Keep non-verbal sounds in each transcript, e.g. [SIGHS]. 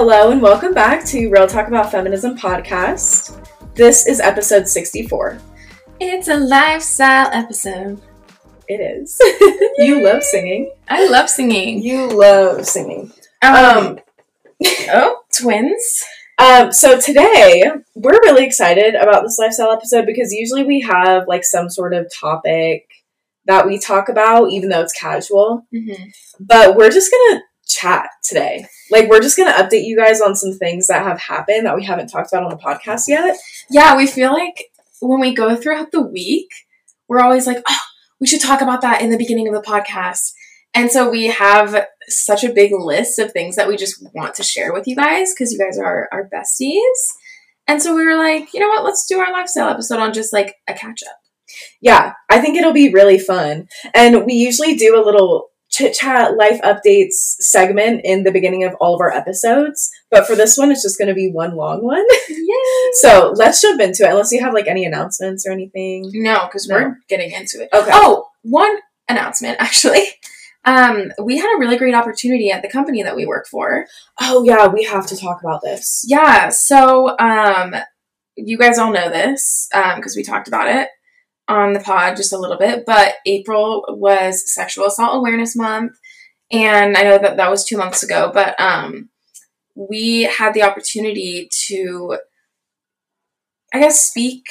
Hello and welcome back to Real Talk About Feminism podcast. This is episode 64. It's a lifestyle episode. It is. [LAUGHS] you love singing. I love singing. You love singing. Um, Um, [LAUGHS] oh, twins. um, so today we're really excited about this lifestyle episode because usually we have like some sort of topic that we talk about, even though it's casual. Mm-hmm. But we're just gonna chat today. Like we're just gonna update you guys on some things that have happened that we haven't talked about on the podcast yet. Yeah, we feel like when we go throughout the week, we're always like, oh, we should talk about that in the beginning of the podcast. And so we have such a big list of things that we just want to share with you guys because you guys are our besties. And so we were like, you know what? Let's do our lifestyle episode on just like a catch up. Yeah, I think it'll be really fun. And we usually do a little chit chat life updates segment in the beginning of all of our episodes. But for this one, it's just going to be one long one. [LAUGHS] Yay! so let's jump into it, unless you have like any announcements or anything. No, because No. we're getting into it. Okay. Oh, one announcement [LAUGHS] actually. Um, we had a really great opportunity at the company that we work for. Oh, yeah, we have to talk about this. Yeah, so um, you guys all know this because we talked about it on the pod just a little bit. But April was Sexual Assault Awareness Month, and I know that that was two months ago, but um, we had the opportunity to, I guess, speak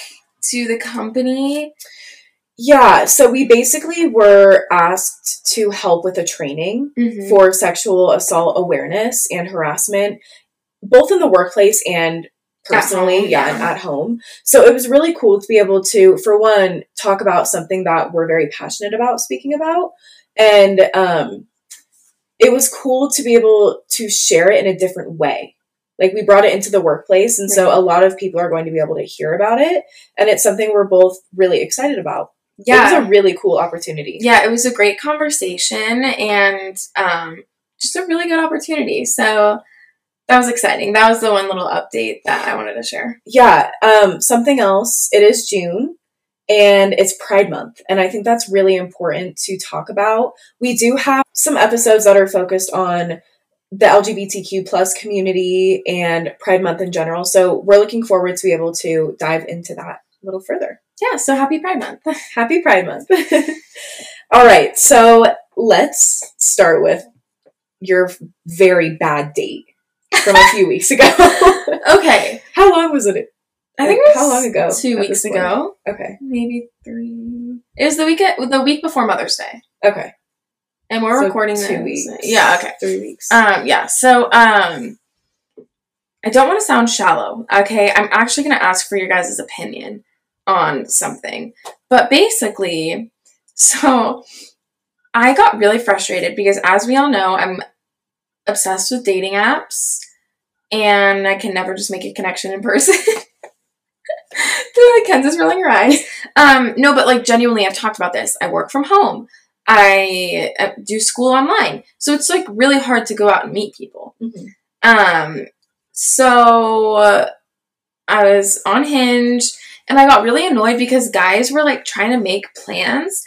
to the company. Yeah, so we basically were asked to help with a training Mhm. for sexual assault awareness and harassment, both in the workplace and personally, home, yeah, yeah. and at home. So it was really cool to be able to, for one, talk about something that we're very passionate about speaking about. And um, it was cool to be able to share it in a different way. Like we brought it into the workplace, and so a lot of people are going to be able to hear about it. And it's something we're both really excited about. Yeah, It was a really cool opportunity. yeah, it was a great conversation and um, just a really good opportunity. So that was exciting. That was the one little update that I wanted to share. Yeah, um, something else. It is June and it's Pride Month. And I think that's really important to talk about. We do have some episodes that are focused on the LGBTQ plus community and Pride Month in general. So we're looking forward to be able to dive into that a little further. Yeah, so happy Pride Month. [LAUGHS] Happy Pride Month. [LAUGHS] All right, so let's start with your very bad date from a few weeks ago. [LAUGHS] okay, How long was it? I think it was How long ago Two weeks ago, Okay. maybe three. It was the week the week before Mother's Day, Okay. and we're So recording two this. weeks. Yeah, okay. Three weeks. Um, yeah. So, um, I don't want to sound shallow. Okay, I'm actually going to ask for your guys' opinion on something, but basically, [LAUGHS] so I got really frustrated because, as we all know, I'm obsessed with dating apps, and I can never just make a connection in person. [LAUGHS] Kenza's rolling her eyes. Um, no, but like genuinely, I've talked about this. I work from home. I uh, do school online. So it's like really hard to go out and meet people. Mhm. Um, so uh, I was on Hinge and I got really annoyed because guys were like trying to make plans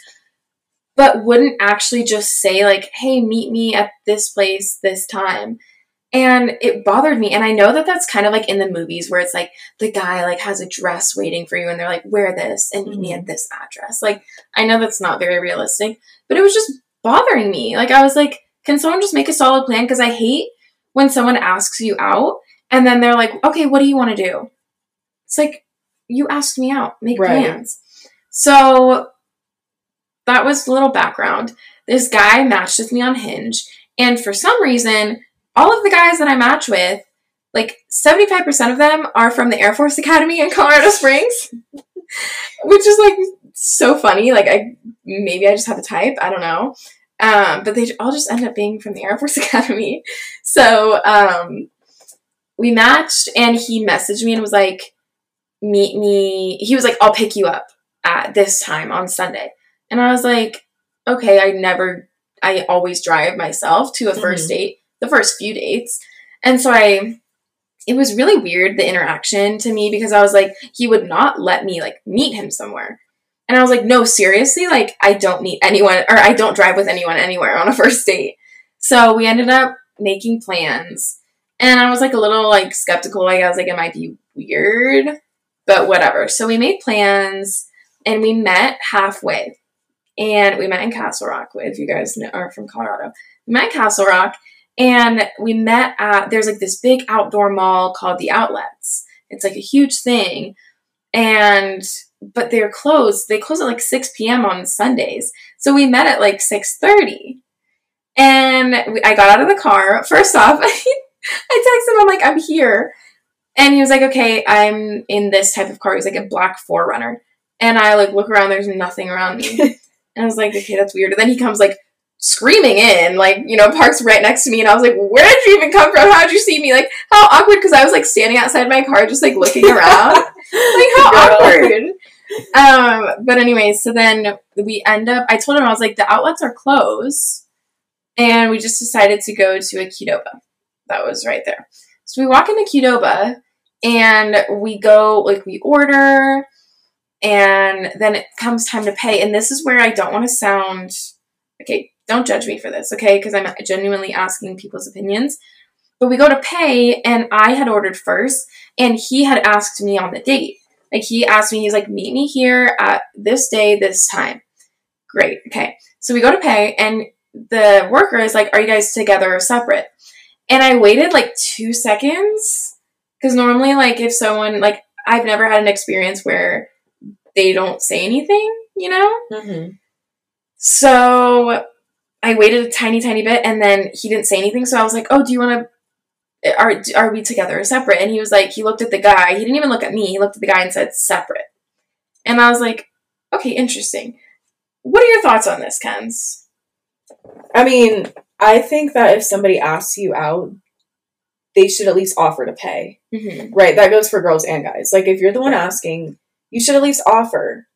but wouldn't actually just say like, "Hey, meet me at this place this time." And it bothered me. And I know that that's kind of like in the movies where it's like the guy like has a dress waiting for you and they're like, "Wear this and meet me at this address." Like I know that's not very realistic, but it was just bothering me. Like I was like, can someone just make a solid plan? Because I hate when someone asks you out and then they're like, okay, what do you want to do? It's like, you asked me out, make Right. plans. So that was a little background. This guy matched with me on Hinge, and for some reason, all of the guys that I match with, like 75% of them are from the Air Force Academy in Colorado Springs, [LAUGHS] which is like so funny. Like, I maybe I just have a type, I don't know. Um, but they all just end up being from the Air Force [LAUGHS] Academy. So um, we matched, and he messaged me and was like, "Meet me." He was like, "I'll pick you up at this time on Sunday," and I was like, "Okay." I never, I always drive myself to a 1st Mhm. date, the first few dates, and so I. It was really weird the interaction to me because I was like, he would not let me like meet him somewhere. And I was like, no, seriously, like I don't meet anyone or I don't drive with anyone anywhere on a [LAUGHS] first date. So we ended up making plans And I was like a little like skeptical. Like I was like, it might be weird, but whatever. So we made plans and we met halfway. And we met in Castle Rock, if you guys know, are from Colorado. We met in Castle Rock and we met at, there's like this big outdoor mall called The Outlets. It's like a huge thing. And, but they're closed. They close at like 6 p.m. on Sundays. So we met at like 6.30. And we, I got out of the car. First off, [LAUGHS] I texted him, I'm like, I'm here. And he was like, okay, I'm in this type of car. He's like a black 4Runner. And I like look around, there's nothing around me. [LAUGHS] and I was like, okay, that's weird. And then he comes like screaming in, like, you know, parks right next to me. And I was like, where did you even come from? How did you see me? Like, how awkward. Because I was like standing outside my car, just like looking [LAUGHS] around. like, how [LAUGHS] awkward. Um, but anyway, so then we end up, I told him, I was like, the outlets are closed. And we just decided to go to a Qdoba. That was right there. So we walk into Qdoba and we go, like, we order and then it comes time to pay. And this is where I don't want to sound okay, don't judge me for this, okay? Because I'm genuinely asking people's opinions. But we go to pay, and I had ordered first, and he had asked me on the date. Like, he asked me, he's like, meet me here at this day, this time. Great, okay. So we go to pay, and the worker is like, are you guys together or separate? And I waited like two seconds, because normally, like, if someone, like, I've never had an experience where they don't say anything, you know? Mm-hmm. So I waited a tiny, tiny bit, and then he didn't say anything. So I was like, "Oh, do you want to? Are are we together or separate?" And he was like, he looked at the guy. He didn't even look at me. He looked at the guy and said, "Separate." And I was like, "Okay, interesting." What are your thoughts on this, Kens? I mean, I think that if somebody asks you out, they should at least offer to pay. Mm-hmm. Right? That goes for girls and guys. Like, if you're the one asking, you should at least offer.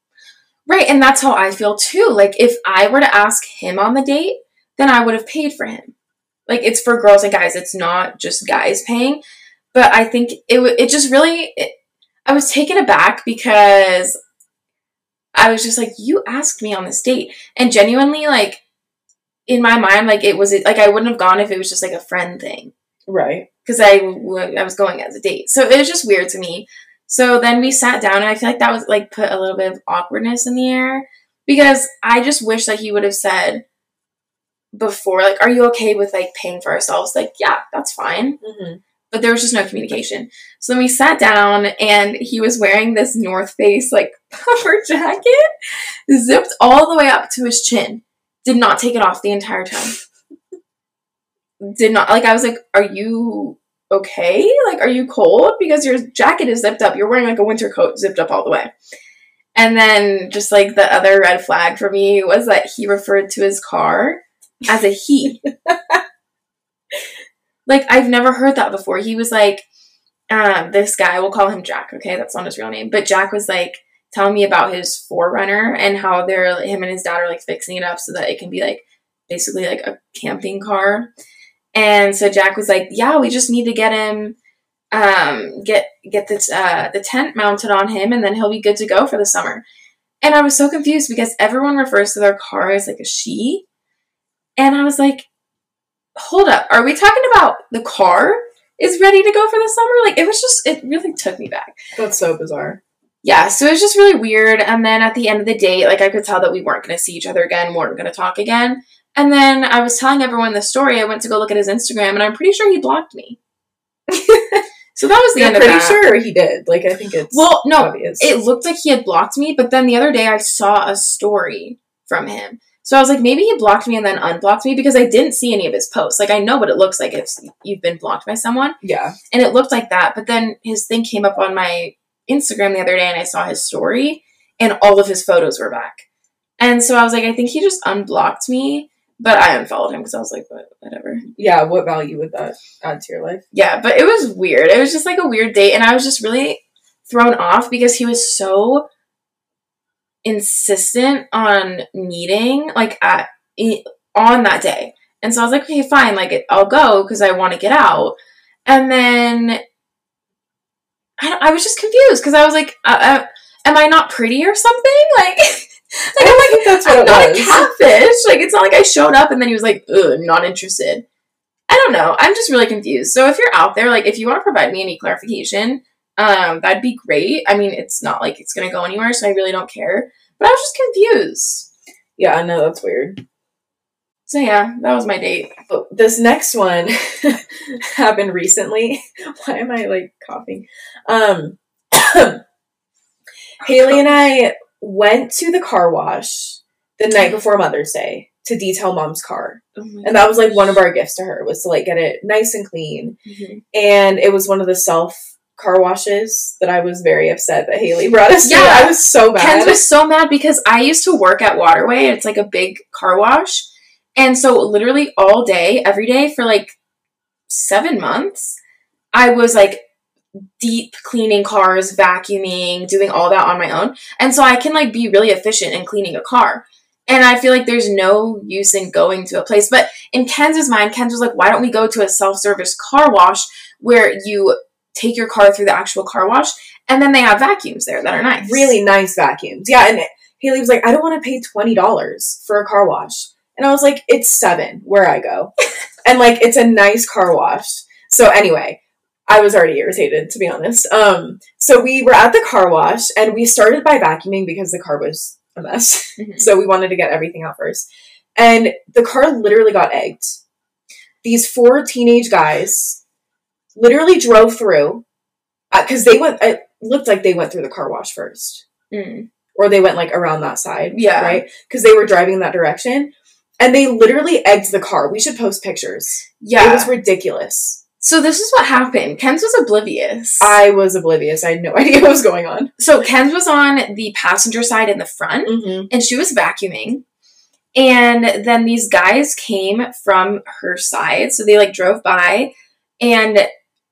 Right, and that's how I feel too. Like if I were to ask him on the date, then I would have paid for him. Like it's for girls and guys. It's not just guys paying. But I think it it just really it, I was taken aback because I was just like you asked me on this date and genuinely like in my mind like it was like I wouldn't have gone if it was just like a friend thing. Right. Cuz I I was going as a date. So it was just weird to me. So then we sat down, and I feel like that was like put a little bit of awkwardness in the air because I just wish that he would have said before, like, "Are you okay with like paying for ourselves?" Like, yeah, that's fine. Mm-hmm. But there was just no communication. So then we sat down, and he was wearing this North Face like [LAUGHS] puffer jacket, zipped all the way up to his chin. Did not take it off the entire time. [LAUGHS] Did not like. I was like, "Are you okay? Like, are you cold? Because your jacket is zipped up. You're wearing like a winter coat zipped up all the way. And then just like the other red flag for me was that he referred to his car as a he. [LAUGHS] like, I've never heard that before. He was like, um, this guy, we'll call him Jack, okay? That's not his real name. But Jack was like telling me about his 4Runner and how they're him and his dad are like fixing it up so that it can be like basically like a camping car. And so Jack was like, "Yeah, we just need to get him, um, get get the uh, the tent mounted on him, and then he'll be good to go for the summer." And I was so confused because everyone refers to their car as like a she, and I was like, "Hold up, are we talking about the car is ready to go for the summer?" Like it was just, it really took me back. That's so bizarre. Yeah, so it was just really weird. And then at the end of the day, like I could tell that we weren't going to see each other again, weren't going to talk again. And then I was telling everyone the story. I went to go look at his Instagram, and I'm pretty sure he blocked me. [LAUGHS] so that was the You're end pretty of that. sure he did. Like I think it's well, no, obvious. it looked like he had blocked me, but then the other day I saw a story from him. So I was like, maybe he blocked me and then unblocked me because I didn't see any of his posts. Like I know what it looks like if you've been blocked by someone. Yeah. And it looked like that, but then his thing came up on my Instagram the other day, and I saw his story, and all of his photos were back. And so I was like, I think he just unblocked me but I unfollowed him because I was like, what, whatever. Yeah, what value would that add to your life? Yeah, but it was weird. It was just like a weird date, and I was just really thrown off because he was so insistent on meeting like at on that day. And so I was like, okay, fine, like I'll go because I want to get out. And then I, I was just confused because I was like, uh, uh, am I not pretty or something? [LAUGHS] Like. Like I'm like, that's what I'm not was. a catfish. Like it's not like I showed up and then he was like, Ugh, not interested. I don't know. I'm just really confused. So if you're out there, like if you want to provide me any clarification, um, that'd be great. I mean, it's not like it's gonna go anywhere, so I really don't care. But I was just confused. Yeah, I know that's weird. So yeah, that was my date. This next one [LAUGHS] happened recently. [LAUGHS] Why am I like coughing? Um, [COUGHS] Haley and I went to the car wash the night before Mother's Day to detail mom's car. Oh And that was like one of our gifts to her was to like get it nice and clean. Mhm. And it was one of the self car washes that I was very upset that Haley brought us Yeah. to. I was so mad. Kenz was so mad because I used to work at Waterway. It's like a big car wash. And so literally all day, every day for like seven months, I was like deep cleaning cars, vacuuming, doing all that on my own. And so I can like be really efficient in cleaning a car. And I feel like there's no use in going to a place. But in Ken's mind, Kenz was like, why don't we go to a self service car wash where you take your car through the actual car wash and then they have vacuums there that are nice. really nice vacuums. Yeah, and Haley was like, I don't want to pay twenty dollars for a car wash. And I was like, it's seven where I go. [LAUGHS] and like it's a nice car wash. So anyway, I was already irritated to be honest. Um so we were at the car wash and we started by vacuuming because the car was a mess. Mhm. [LAUGHS] So we wanted to get everything out first. And the car literally got egged. These four teenage guys literally drove through because they went, it looked like they went through the car wash first. Mm. Or they went like around that side. Yeah. Right? Because they were driving in that direction. And they literally egged the car. We should post pictures. Yeah. It was ridiculous. So this is what happened. Kenz was oblivious. I was oblivious. I had no [LAUGHS] idea what was going on. so Kenz was on the passenger side in the front Mm-hmm. and she was vacuuming. And then these guys came from her side. So they like drove by and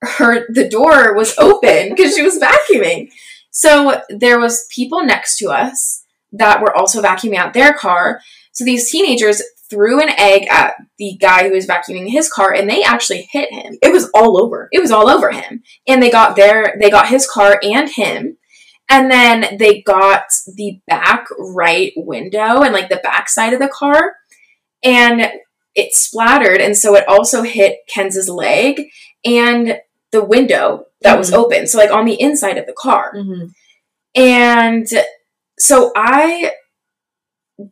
her the door was open [LAUGHS] because she was vacuuming. So there was people next to us that were also vacuuming out their car. So these teenagers threw an egg at the guy who was vacuuming his car and they actually hit him. It was all over. It was all over him. And they got their they got his car and him. And then they got the back right window and like the back side of the car. And it splattered and so it also hit Kenz's leg and the window that was Mhm. open. So like on the inside of the car. Mm-hmm. And so I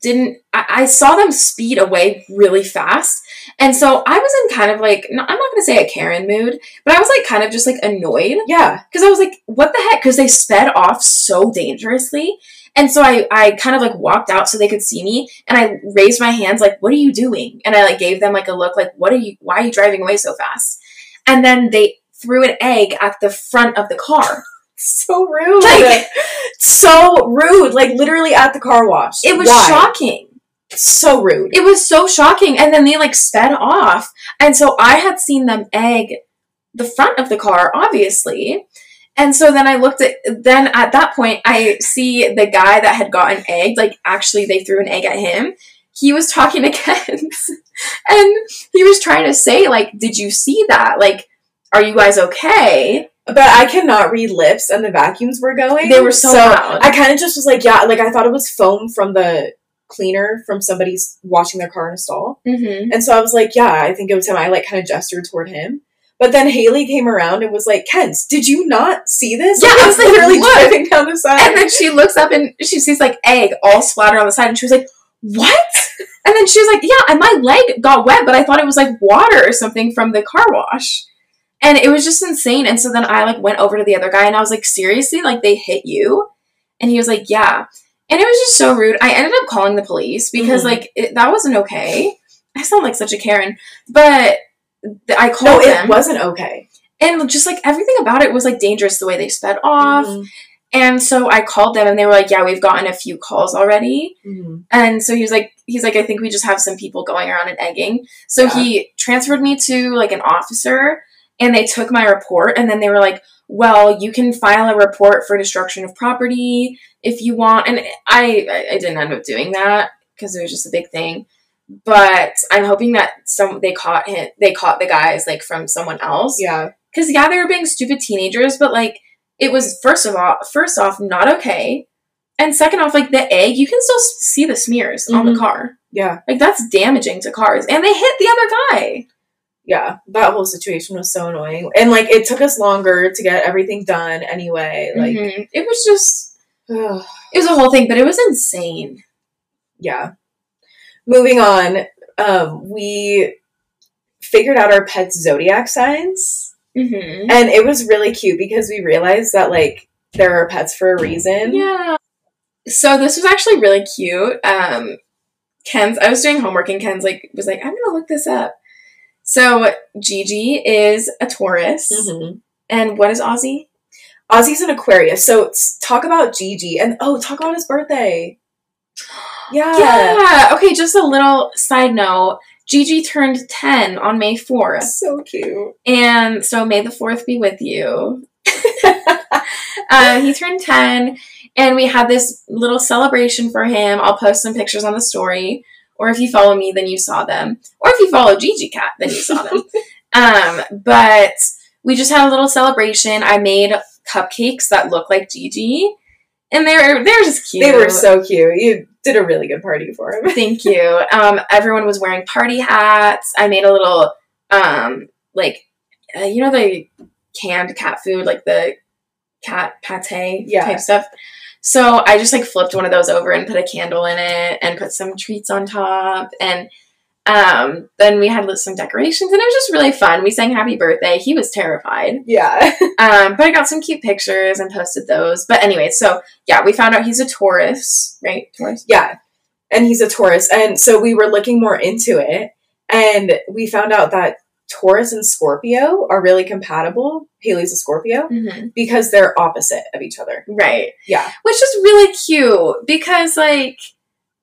didn't, I, I saw them speed away really fast. And so I was in kind of like, no, I'm not going to say a Karen mood, but I was like kind of just like annoyed Yeah. because I was like, what the heck? Because they sped off so dangerously. And so I, I kind of like walked out so they could see me and I raised my hands like, what are you doing? And I like gave them like a look like, what are you, why are you driving away so fast? And then they threw an egg at the front of the car. [LAUGHS] So rude. Like- so rude. Like literally at the car wash. It was Why? shocking. So rude. It was so shocking. And then they like sped off. And so I had seen them egg the front of the car, obviously. And so then I looked at, then at that point, I see the guy that had gotten egged, like actually they threw an egg at him. He was talking [LAUGHS] to Kens and he was trying to say, like, did you see that? Like, are you guys okay? But I cannot read lips and the vacuums were going. They were so loud. I kind of just was like, yeah, like I thought it was foam from the cleaner from somebody's washing their car in a stall. Mm-hmm. And so I was like, yeah, I think it was him. I like kind of gestured toward him. But then Haley came around and was like, Kens, did you not see this? Yeah, I was like, literally "Look." driving down the side. And then she looks up and she sees like egg all splattered on the side, and she was like, "What?" And then she was like, "Yeah, and my leg got wet, but I thought it was like water or something from the car wash." And it was just insane. And so then I like went over to the other guy and I was like, "Seriously? Like they hit you?" And he was like, "Yeah." And it was just so rude. I ended up calling the police because Mhm. like it, that wasn't okay. I sound like such a Karen, but th- I no, called it them, wasn't okay. and just like everything about it was like dangerous. The way they sped off, Mhm. and so I called them and they were like, Yeah, we've gotten a few calls already. Mhm. And so he was like, he's like, I think we just have some people going around and egging. So Yeah. he transferred me to like an officer and they took my report and then they were like, well, you can file a report for destruction of property if you want. And I, I- didn't end up doing that because it was just a big thing. But I'm hoping that some they caught him, they caught the guys like from someone else. Yeah. Because yeah, they were being stupid teenagers, but like it was first of all, first off, not okay, and second off, like the egg, you can still see the smears on the Mhm. car. Yeah. Like that's damaging to cars, and they hit the other guy. Yeah, that whole situation was so annoying. And like it took us longer to get everything done anyway. Like Mhm. it was just ugh, it was a whole thing, but it was insane. yeah. Moving on, um, we figured out our pets' zodiac signs. Mm-hmm. And it was really cute because we realized that like there are pets for a reason. Yeah. So this was actually really cute. Um, Kenz. I was doing homework and Kenz like was like, I'm gonna look this up. So Gigi is a Taurus, Mhm. and what is Ozzy? Ozzy's an Aquarius. So talk about Gigi and oh, talk about his birthday. [GASPS] Yeah. Yeah. Okay. Just a little side note. Gigi turned ten on May fourth, So cute. and so May the fourth be with you. [LAUGHS] uh, he turned 10 and we had this little celebration for him i'll post some pictures on the story or if you follow me then you saw them or if you follow gigi cat then you saw them [LAUGHS] um, but we just had a little celebration i made cupcakes that look like gigi and they're they're just cute They were so cute. You did a really good party for him. Thank you. [LAUGHS] Um, everyone was wearing party hats. I made a little, um, like, uh, you know, the canned cat food, like the cat pate Yeah. type stuff. So I just like flipped one of those over and put a candle in it and put some treats on top. And um, then we had some decorations and it was just really fun. We sang happy birthday. He was terrified. Yeah. [LAUGHS] Um, but I got some cute pictures and posted those. But anyway, so yeah, we found out he's a Taurus, right? Taurus? yeah. And he's a Taurus. And so we were looking more into it and we found out that Taurus and Scorpio are really compatible. Haley's a Scorpio Mm-hmm. because they're opposite of each other. Right. Yeah. Which is really cute because, like,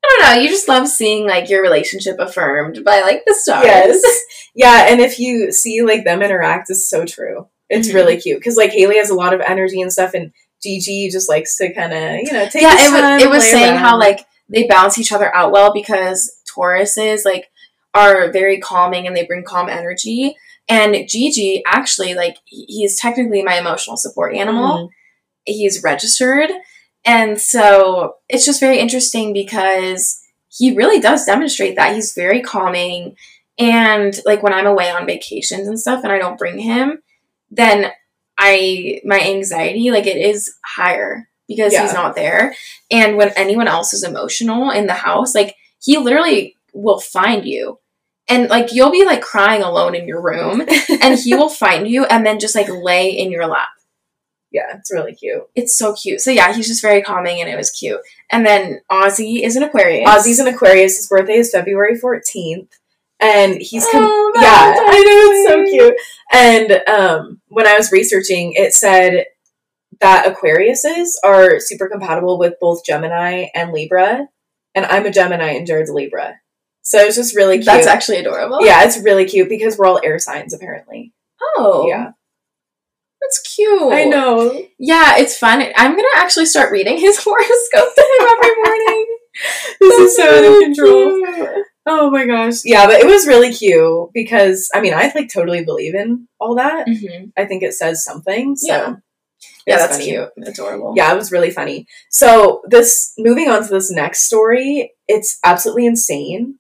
I don't know, you just love seeing, like, your relationship affirmed by, like, the stars. Yes. [LAUGHS] Yeah, and if you see like them interact, it's so true. It's Mhm. really cute because like Haley has a lot of energy and stuff, and Gigi just likes to kind of you know take. yeah, it was, it was saying how, like, they balance each other out well because Taurus is like, are very calming and they bring calm energy. And Gigi, actually, like, he's technically my emotional support animal. Mhm. he's registered. And so it's just very interesting because he really does demonstrate that. He's very calming. And like when I'm away on vacations and stuff and I don't bring him, then I my anxiety, like it is higher because Yeah. he's not there. And when anyone else is emotional in the house, like he literally will find you. And like you'll be like crying alone in your room and he will [LAUGHS] find you and then just like lay in your lap yeah, it's really cute. it's so cute. So yeah, he's just very calming and it was cute. And then Ozzy is an Aquarius. Ozzy's an Aquarius. His birthday is February fourteenth, and he's com- Oh, yeah, I know it's so cute. And um, when I was researching, it said that Aquariuses are super compatible with both Gemini and Libra, and I'm a Gemini and Jared's a Libra, so it's just really cute. That's actually adorable. yeah, it's really cute because we're all air signs apparently. Oh. Yeah, That's cute. I know. Yeah, it's fun. I'm gonna actually start reading his [LAUGHS] horoscope to him every morning. [LAUGHS] This is so out of control. cute. Oh my gosh. Yeah, but it was really cute because I mean I like totally believe in all that. Mhm. I think it says something. So Yeah. Yeah, that's funny. cute. Adorable. Yeah, it was really funny. So this moving on to this next story, it's absolutely insane.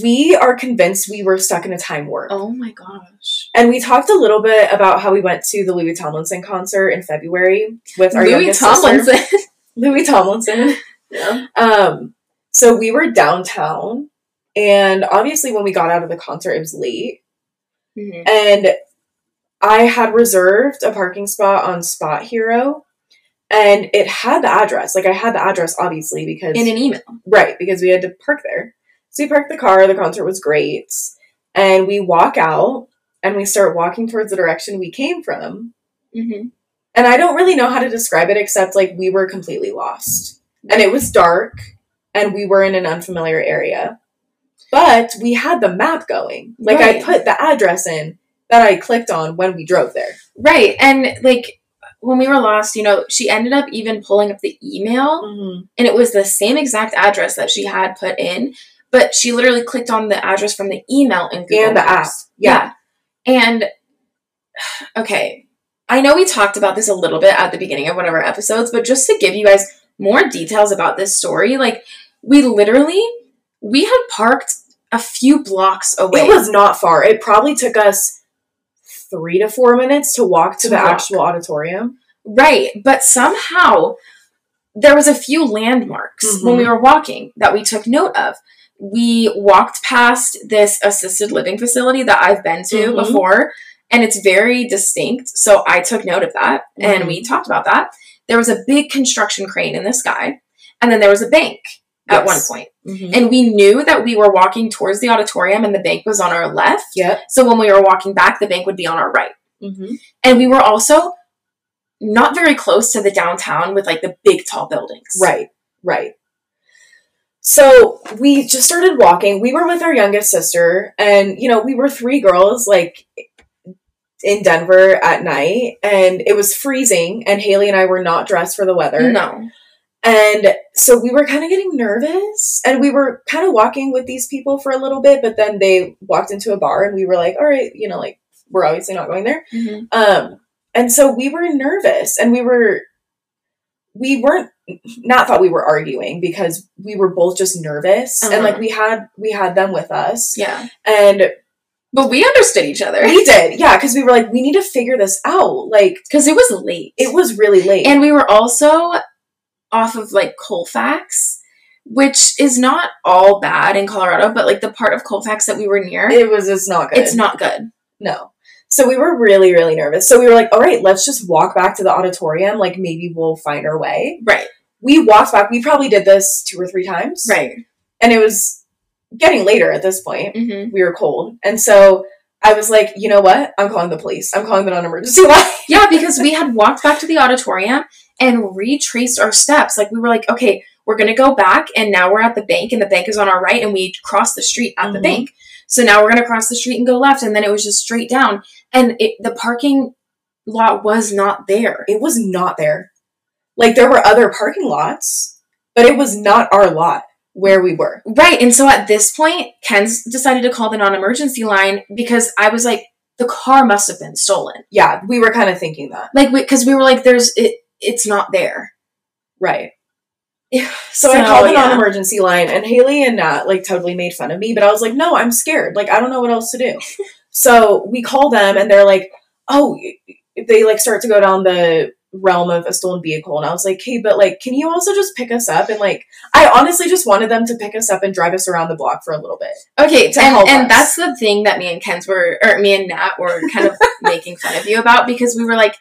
We are convinced we were stuck in a time warp. Oh my gosh. And we talked a little bit about how we went to the Louis Tomlinson concert in February with our Louis youngest sister. Tomlinson. [LAUGHS] Louis Tomlinson. yeah. Um, so we were downtown, and obviously when we got out of the concert, it was late, Mhm. and I had reserved a parking spot on SpotHero, and it had the address. Like I had the address, obviously, because In an email. right because we had to park there. So we parked the car. The concert was great, and we walk out and we start walking towards the direction we came from. Mm-hmm. And I don't really know how to describe it except like we were completely lost. And it was dark and we were in an unfamiliar area. But we had the map going. Like I put the address in that I clicked on when we drove there. Right. And like when we were lost, you know, she ended up even pulling up the email and it was the same exact address that she had put in, but she literally clicked on the address from the email in Google And the app. Maps. Yeah. And [SIGHS] okay, I know we talked about this a little bit at the beginning of one of our episodes, but just to give you guys more details about this story, like we literally we had parked a few blocks away. It was not far. It probably took us three to four minutes to walk to, To the walk. actual auditorium. right, but somehow there was a few landmarks when Mhm. we were walking that we took note of. We walked past this assisted living facility that I've been to Mhm. before, and it's very distinct. So I took note of that, and Mhm. we talked about that. There was a big construction crane in the sky, and then there was a bank at Yes. one point. And we knew that we were walking towards the auditorium and the bank was on our left. Yep. So when we were walking back, the bank would be on our right. Mm-hmm. And we were also not very close to the downtown with like the big tall buildings. Right, right. So we just started walking. We were with our youngest sister, and you know, we were three girls like in Denver at night, and it was freezing, and Haley and I were not dressed for the weather. No. And so we were kind of getting nervous, and we were kind of walking with these people for a little bit, but then they walked into a bar, and we were like, all right, you know, like we're obviously not going there. Um, and so we were nervous and we were, we weren't, not thought we were arguing because we were both just nervous and Uh-huh. like we had, we had them with us Yeah. and But we understood each other we did. Yeah. Cause we were like, we need to figure this out. Like because it was late. it was really late. and we were also off of like Colfax, which is not all bad in Colorado, but like the part of Colfax that we were near, it was, it's not good. it's not good. No. So we were really, really nervous. So we were like, all right, let's just walk back to the auditorium. Like maybe we'll find our way. Right. We walked back. We probably did this two or three times. Right. And it was getting later at this point. hmm we were cold. And so I was like, you know what? I'm calling the police. I'm calling the non emergency [LAUGHS] line. Yeah, because we had walked back to the auditorium and retraced our steps. Like we were like, okay, we're gonna go back, and now we're at the bank, and the bank is on our right, and we crossed the street at the Mhm. bank. So now we're gonna cross the street and go left, and then it was just straight down, and it, the parking lot was not there. It was not there. Like there were other parking lots, but it was not our lot where we were. Right, and so at this point, Kenz decided to call the non-emergency line because I was like, the car must have been stolen. Yeah, we were kind of thinking that. Like, because we, were like, there's it, it's not there. Right. Yeah, [SIGHS] So, I called the yeah. non emergency line and Haley and Nat like totally made fun of me, but I was like, no, I'm scared. Like, I don't know what else to do. [LAUGHS] so we call them and they're like, oh, they like start to go down the realm of a stolen vehicle. And I was like, hey, but like, can you also just pick us up? And like, I honestly just wanted them to pick us up and drive us around the block for a little bit. Okay, to and, help and us. that's the thing that me and Kenz were, or me and Nat were kind of [LAUGHS] making fun of you about because we were like,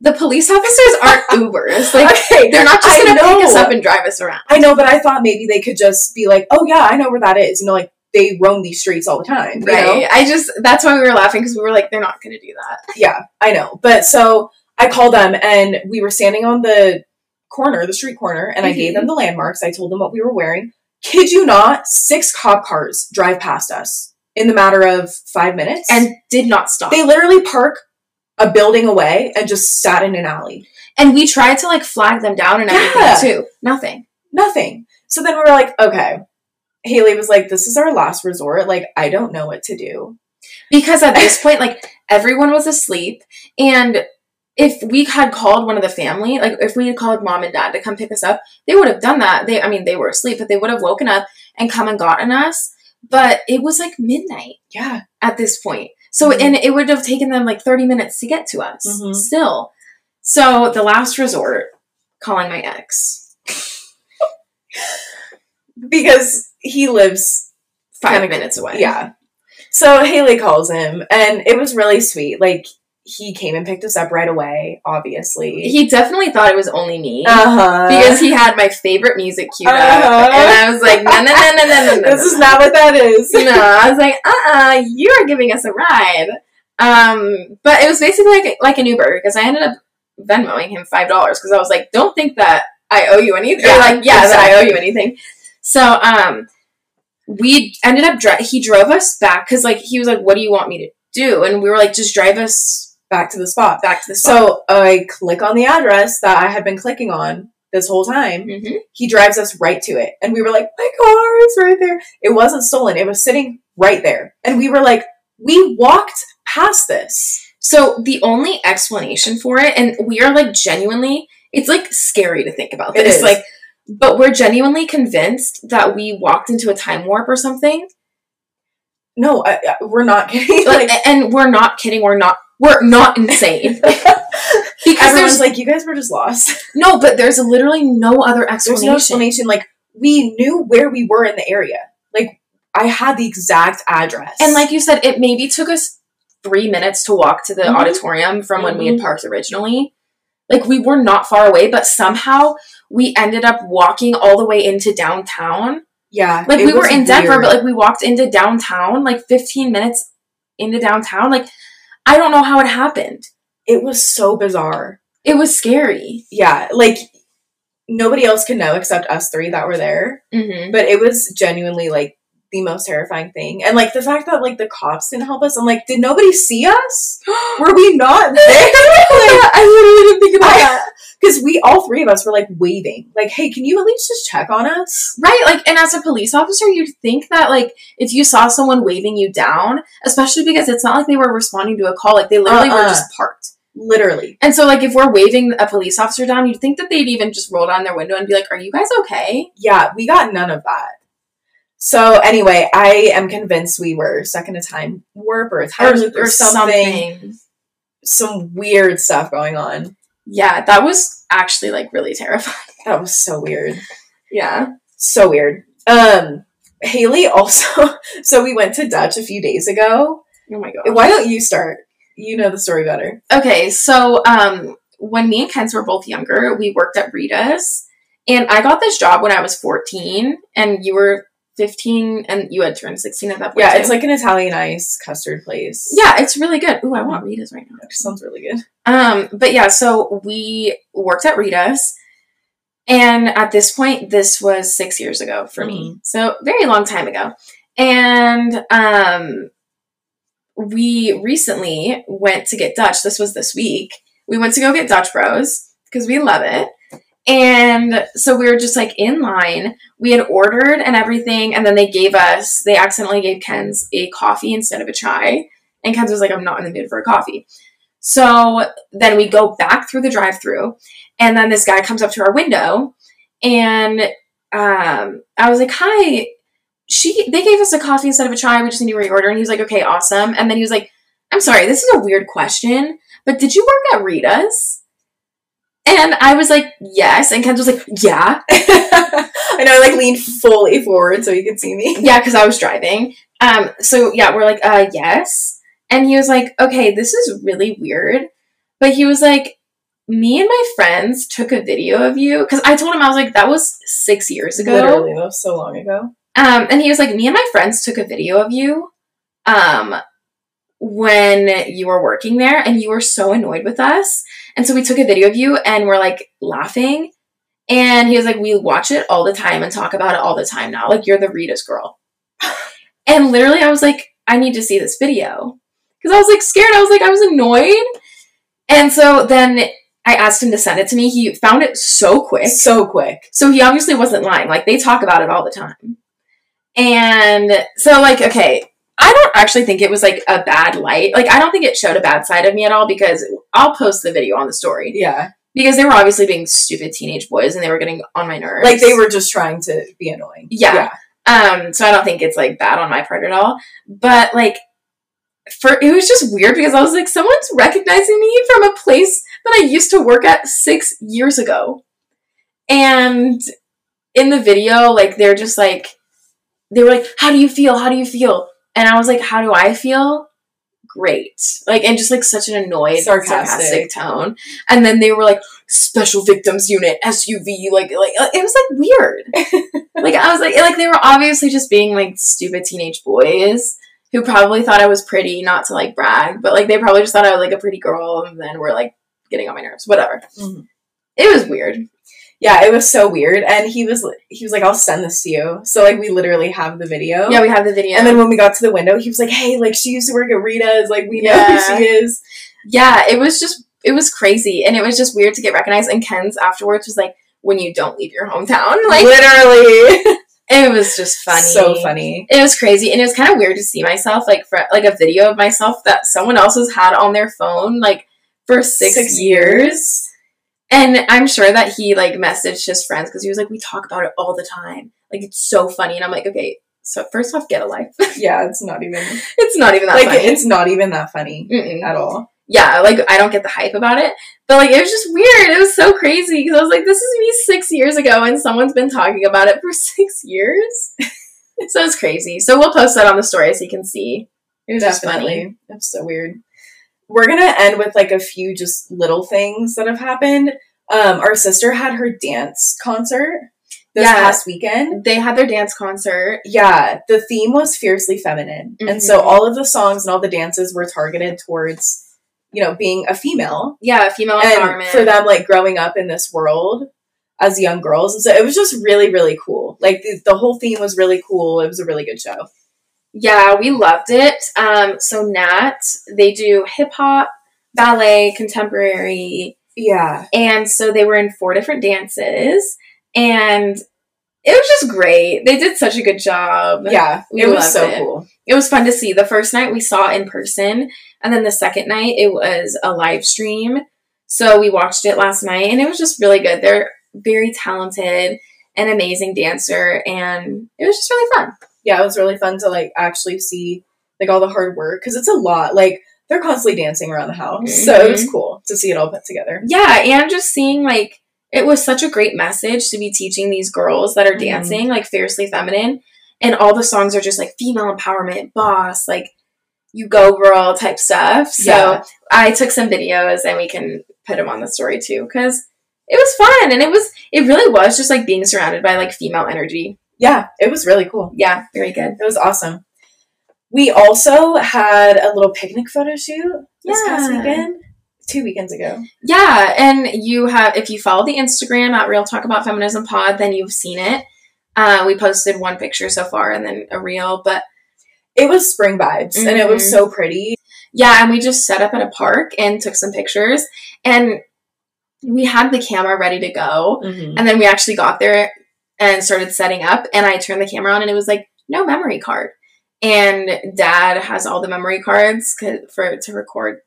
the police officers aren't [LAUGHS] Ubers. Like, okay, they're not just going to pick us up and drive us around. I know, but I thought maybe they could just be like, oh yeah, I know where that is. You know, like they roam these streets all the time. you know? Right. I just, that's why we were laughing because we were like, they're not going to do that. Yeah, I know. But so I called them and we were standing on the corner, the street corner, and I gave Mhm. them the landmarks. I told them what we were wearing. Kid you not, six cop cars drive past us in the matter of five minutes. And did not stop. they literally park a building away and just sat in an alley. and we tried to like flag them down and everything Yeah. too. Nothing. Nothing. So then we were like, okay. Haley was like, this is our last resort. Like, I don't know what to do. Because at this point, like everyone was asleep, and if we had called one of the family, like if we had called mom and dad to come pick us up, they would have done that. They, I mean, they were asleep, but they would have woken up and come and gotten us. But it was like midnight Yeah. at this point. So, Mhm. and it would have taken them like 30 minutes to get to us Mhm. still. So, the last resort, calling my ex. [LAUGHS] Because he lives Five minutes away. Yeah. So Haley calls him, and it was really sweet. Like he came and picked us up right away. Obviously, He definitely thought it was only me. uh huh because he had my favorite music queued up, Uh-huh. and I was like, no, no, no, no, no, no, no. [LAUGHS] this is not what that is. no. I was like, uh, uh you are giving us a ride. Um, but it was basically like like an Uber because I ended up Venmoing him five dollars because I was like, don't think that I owe you anything. Yeah, [LAUGHS] like, yeah, that I owe you anything. So, um, we ended up dri- he drove us back because like he was like, what do you want me to do? And we were like, just drive us Back to the spot. back to the spot. So I click on the address that I had been clicking on this whole time. Mhm. He drives us right to it, and we were like, "My car is right there." It wasn't stolen; it was sitting right there, and we were like, "We walked past this." So the only explanation for it, and we are like genuinely, it's like scary to think about It this. is. Like but we're genuinely convinced that we walked into a time warp or something. No, I, I, we're not [LAUGHS] kidding. Like, and we're not kidding. We're not. We're not insane. [LAUGHS] because everyone's like, you guys were just lost. [LAUGHS] No, but there's literally no other explanation. There's no explanation. Like we knew where we were in the area. Like I had the exact address. And like you said, it maybe took us three minutes to walk to the Mhm. auditorium from when we had Mhm. parked originally. Like we were not far away, but somehow we ended up walking all the way into downtown. yeah, Like we were in Denver, weird. but like we walked into downtown, like 15 minutes into downtown. Like I don't know how it happened. it was so bizarre. It was scary. Yeah, like nobody else can know except us three that were there. Mm-hmm. But it was genuinely like the most terrifying thing. And like the fact that like the cops didn't help us. I'm like, did nobody see us? [GASPS] Were we not there? [LAUGHS] I literally didn't think about [LAUGHS] I- that. Because we all three of us were like waving, like, "Hey, can you at least just check on us?" Right, like, and as a police officer, you'd think that, like, if you saw someone waving you down, especially because it's not like they were responding to a call, like, they literally were Uh-uh. just parked. Literally, And so, like, if we're waving a police officer down, you'd think that they'd even just roll down their window and be like, Are you guys okay? yeah, we got none of that. So anyway, I am convinced we were stuck in a time warp or a time loop or, something. Some weird stuff going on. Yeah, that was actually, like, really terrifying. [LAUGHS] That was so weird. Yeah. So weird. Um, Haley also. [LAUGHS] So we went to Dutch a few days ago. Oh my god. Why don't you start? You know the story better. Okay, so um when me and Kens were both younger, we worked at Rita's. And I got this job when I was 14, and you were 15, and you had turned 16 at that point. Yeah, too. it's like an Italian ice custard place. Yeah, it's really good. Ooh, I want Rita's right now. It sounds really good. Um, but yeah, so we worked at Rita's, and at this point, this was six years ago for me. So very long time ago. And um we recently went to get Dutch. This was this week. We went to go get Dutch Bros because we love it. And so we were just like in line. We had ordered and everything, and then they gave us, they accidentally gave Kenz a coffee instead of a chai. And Kenz was like, I'm not in the mood for a coffee. So then we go back through the drive through, and then this guy comes up to our window, and um, I was like, Hi, she they gave us a coffee instead of a chai. We just need to reorder. And he was like, Okay, awesome. And then he was like, I'm sorry, this is a weird question, but did you work at Rita's? And I was like, Yes. And Ken was like, Yeah. [LAUGHS] Know. I like leaned fully forward so you could see me. Yeah, because I was driving. Um, so yeah, we're like, uh, yes. And he was like, okay, this is really weird. But he was like, me and my friends took a video of you because I told him I was like, that was six years ago. Literally, that was so long ago. Um, and he was like, me and my friends took a video of you, um, when you were working there, and you were so annoyed with us. And so we took a video of you, and we're like laughing. And he was like, we watch it all the time and talk about it all the time now. Like you're the Rita's girl. [LAUGHS] and literally, I was like, I need to see this video because I was like scared. I was like, I was annoyed. And so then I asked him to send it to me. He found it so quick. So quick. So he obviously wasn't lying. Like they talk about it all the time. And so like okay, I don't actually think it was like a bad light. Like I don't think it showed a bad side of me at all because I'll post the video on the story Yeah. because they were obviously being stupid teenage boys and they were getting on my nerves. Like they were just trying to be annoying. Yeah. Um, so I don't think it's like bad on my part at all. But like for it was just weird because I was like, someone's recognizing me from a place that I used to work at six years ago. And in the video, like they're just like they were like, How do you feel? How do you feel? And I was like, How do I feel? Great. Like and just like such an annoyed Sarcastic. sarcastic, tone. And then they were like, special victims unit, SUV, like like uh, it was like weird [LAUGHS] like I was like like they were obviously just being like stupid teenage boys who probably thought I was pretty, not to like brag, but like they probably just thought I was like a pretty girl and then were like getting on my nerves. Whatever. Mhm. It was weird. Yeah, it was so weird. And he was he was like, I'll send this to you. So like we literally have the video. Yeah, we have the video. And then when we got to the window, he was like, Hey, like she used to work at Rita's, like we know who she is. yeah, it was just it was crazy and it was just weird to get recognized. And Kenz afterwards was like, when you don't leave your hometown, [LAUGHS] like literally. it was just funny. So funny. It was crazy, and it was kind of weird to see myself like for like a video of myself that someone else has had on their phone like for six, Six years. And I'm sure that he like messaged his friends because he was like, we talk about it all the time. Like it's so funny. And I'm like, okay, so first off, get a life. [LAUGHS] Yeah, it's not even it's not even that like funny. it's not even that funny Mm-mm. at all. yeah, like I don't get the hype about it, but like it was just weird. It was so crazy because I was like, this is me six years ago, and someone's been talking about it for [LAUGHS] six years. [LAUGHS] so it's crazy. So we'll post that on the story so you can see. It was just funny. Definitely. That's so weird. We're gonna end with like a few just little things that have happened. Um, our sister had her dance concert this Yeah. past weekend. They had their dance concert. Yeah, the theme was fiercely feminine. And so Mhm. all of the songs and all the dances were targeted towards, you know, being a female. Yeah, a female And empowerment. for them, like growing up in this world as young girls. And so it was just really, really cool. Like the, the whole theme was really cool. It was a really good show. Yeah, we loved it. Um, so Nat, they do hip hop, ballet, contemporary, Yeah. and so they were in four different dances, and it was just great. They did such a good job. Yeah. We it was so it. cool. It was fun to see. The first night we saw in person, and then the second night it was a live stream. So we watched it last night, and it was just really good. They're very talented, an amazing dancer, and it was just really fun. Yeah, it was really fun to like actually see like all the hard work because it's a lot. Like they're constantly dancing around the house, so it Mm-hmm. was cool to see it all put together. Yeah, and just seeing like it was such a great message to be teaching these girls that are Mhm. dancing like fiercely feminine, and all the songs are just like female empowerment, boss, like you go girl type stuff. So Yeah. I took some videos and we can put them on the story too because it was fun and it was it really was just like being surrounded by like female energy. Yeah, it was really cool. Yeah, very good. It was awesome. We also had a little picnic photo shoot this past weekend, two weekends ago. Yeah, and you have if you follow the Instagram at Real Talk About Feminism Pod, then you've seen it. Uh, we posted one picture so far and then a reel, but It was spring vibes, and it was Mhm. so pretty. yeah, and we just set up at a park and took some pictures, and we had the camera ready to go, and then we actually got there and started setting up, and I turned the camera on, and it was like no memory card, and Dad has all the memory cards for to record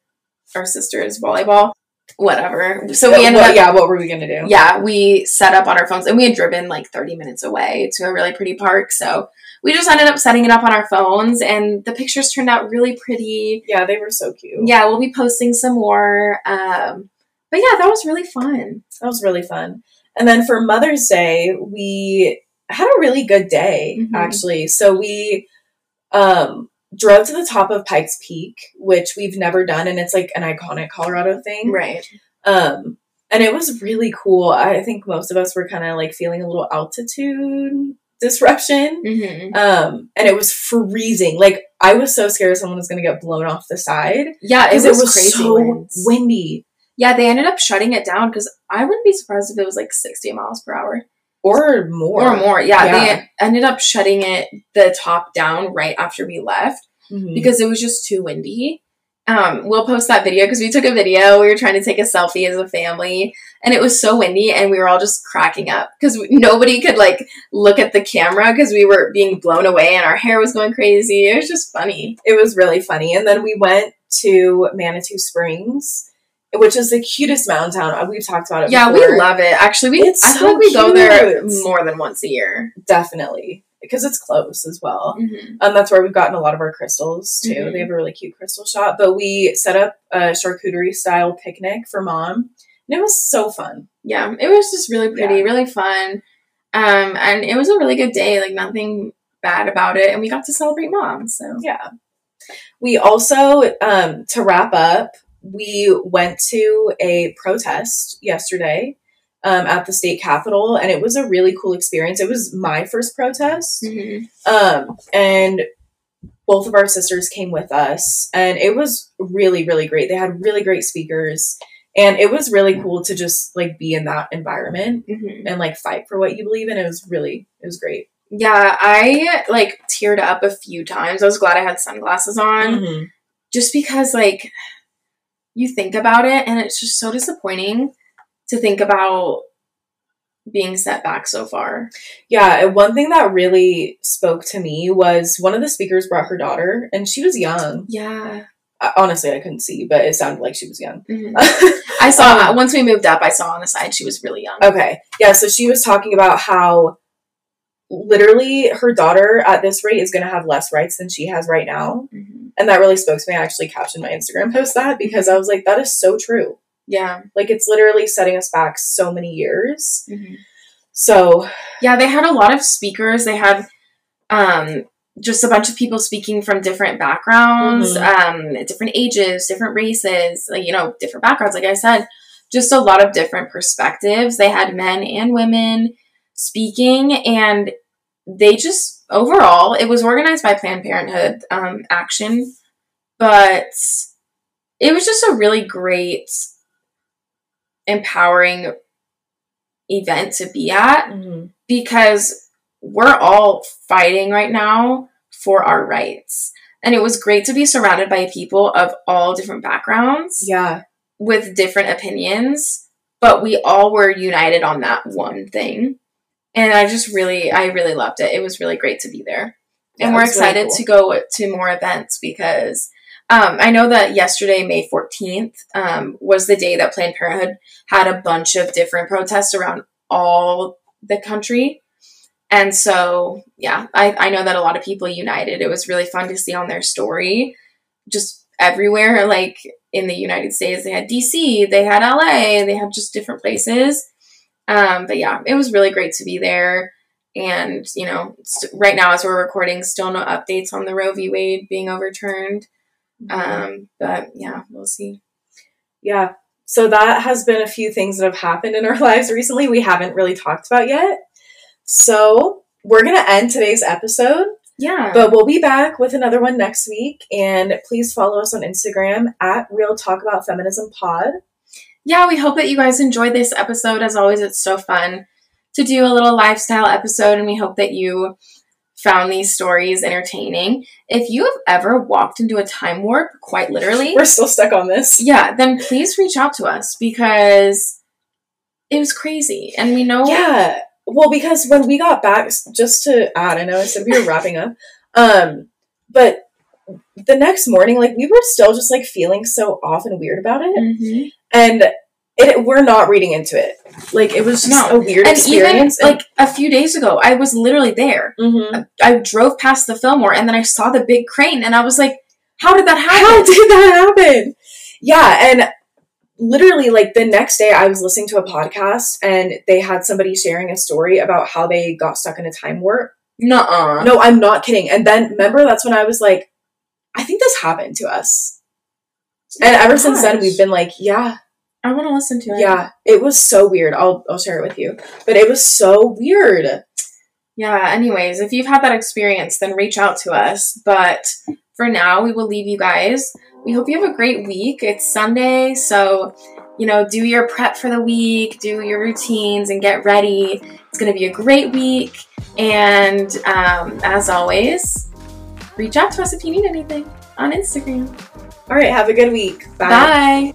our sister's volleyball, whatever. So we ended up yeah, what were we gonna do? yeah, we set up on our phones and we had driven like 30 minutes away to a really pretty park. So we just ended up setting it up on our phones and the pictures turned out really pretty. Yeah, they were so cute. Yeah, we'll be posting some more. Um, but yeah, that was really fun. That was really fun. And then for Mother's Day, we had a really good day, Mhm. actually. So we um, drove to the top of Pikes Peak, which we've never done, and it's like an iconic Colorado thing. Right. Um, and it was really cool. I think most of us were kind of like feeling a little altitude disruption. hmm Um, and it was freezing. Like I was so scared someone was going to get blown off the side Yeah, it was, it was crazy so winds. windy Yeah, they ended up shutting it down because I wouldn't be surprised if it was like 60 miles per hour. or more. Or more. Yeah, Yeah. they ended up shutting it the top down right after we left. Mhm. because it was just too windy. Um, we'll post that video because we took a video. We were trying to take a selfie as a family, and it was so windy, and we were all just cracking up because nobody could like look at the camera because we were being blown away and our hair was going crazy. It was just funny. it was really funny. And then we went to Manitou Springs, which is the cutest mountain town. We've talked about it. Yeah, before. we love it. Actually, we It's I so feel like we go there more than once a year. definitely because it's close as well. Mhm. Um, that's where we've gotten a lot of our crystals too. Mhm. They have a really cute crystal shop. But we set up a charcuterie style picnic for mom, and it was so fun. Yeah, it was just really pretty, Yeah. really fun, um, and it was a really good day. Like nothing bad about it, and we got to celebrate mom. So Yeah. We also, um, to wrap up, we went to a protest yesterday um, at the state capitol, and it was a really cool experience. It was my first protest, Mhm. um, and both of our sisters came with us, and it was really, really great. They had really great speakers, and it was really cool to just like be in that environment Mhm. and like fight for what you believe in. It was really, it was great. Yeah, I like teared up a few times. I was glad I had sunglasses on Mhm. just because like you think about it and it's just so disappointing to think about being set back so far. Yeah, one thing that really spoke to me was one of the speakers brought her daughter, and she was young. Yeah. I- Honestly, I couldn't see, but it sounded like she was young. Mhm. [LAUGHS] I saw Um, once we moved up. I saw on the side she was really young. Okay. Yeah, so she was talking about how literally her daughter at this rate is going to have less rights than she has right now. Mhm. And that really spoke to me. I actually captioned my Instagram post that because I was like, that is so true. Yeah. Like, it's literally setting us back so many years. Mhm. So, Yeah, they had a lot of speakers. They had um, just a bunch of people speaking from different backgrounds, Mhm. um, different ages, different races, like, you know, different backgrounds. Like I said, just a lot of different perspectives. They had men and women speaking, and they just overall, it was organized by Planned Parenthood um, Action, but it was just a really great, empowering event to be at because we're all fighting right now for our rights. And it was great to be surrounded by people of all different backgrounds yeah. with different opinions, but we all were united on that one thing. And I just really, I really loved it. It was really great to be there. Yeah, and we're it's really excited cool. to go to more events because um, I know that yesterday, May 14th, um, was the day that Planned Parenthood had a bunch of different protests around all the country. And so, yeah, I, I know that a lot of people united. It was really fun to see on their story, just everywhere. Like in the United States, they had DC, they had LA, they had just different places. Um, but yeah, it was really great to be there. And, you know, st- right now as we're recording, still no updates on the Roe v. Wade being overturned. Um, but yeah, we'll see. Yeah. So that has been a few things that have happened in our [LAUGHS] lives recently we haven't really talked about yet. So we're going to end today's episode, Yeah. but we'll be back with another one next week. And please follow us on Instagram at Real Talk About Feminism Pod. Yeah, we hope that you guys enjoyed this episode. As always, it's so fun to do a little lifestyle episode, and we hope that you found these stories entertaining. If you have ever walked into a time warp, quite literally, We're still stuck on this. yeah, then please reach out to us because it was crazy. And we know Yeah. Well, because when we got back, just to add, I know I said we were wrapping up, um, but the next morning, like we were still just like feeling so off and weird about it, Mhm. And it we're not reading into it. Like it was just No. a weird And even experience. like a few days ago, I was literally there. Mhm. I drove past the Fillmore and then I saw the big crane and I was like, how did that happen? how [LAUGHS] did that happen? Yeah, and literally, like the next day, I was listening to a podcast, and they had somebody sharing a story about how they got stuck in a time warp. Nuh-uh. No, I'm not kidding. And then remember, that's when I was like, I think this happened to us. And ever since then, we've been like, yeah, I want to listen to it. yeah. It was so weird. I'll I'll share it with you. But it was so weird. Yeah, anyways, if you've had that experience, then reach out to us. But for now, we will leave you guys. We hope you have a great week. It's Sunday, so, you know, do your prep for the week, do your routines, and get ready. It's going to be a great week. And um, as always, reach out to us if you need anything on Instagram. All right. Have a good week. Bye.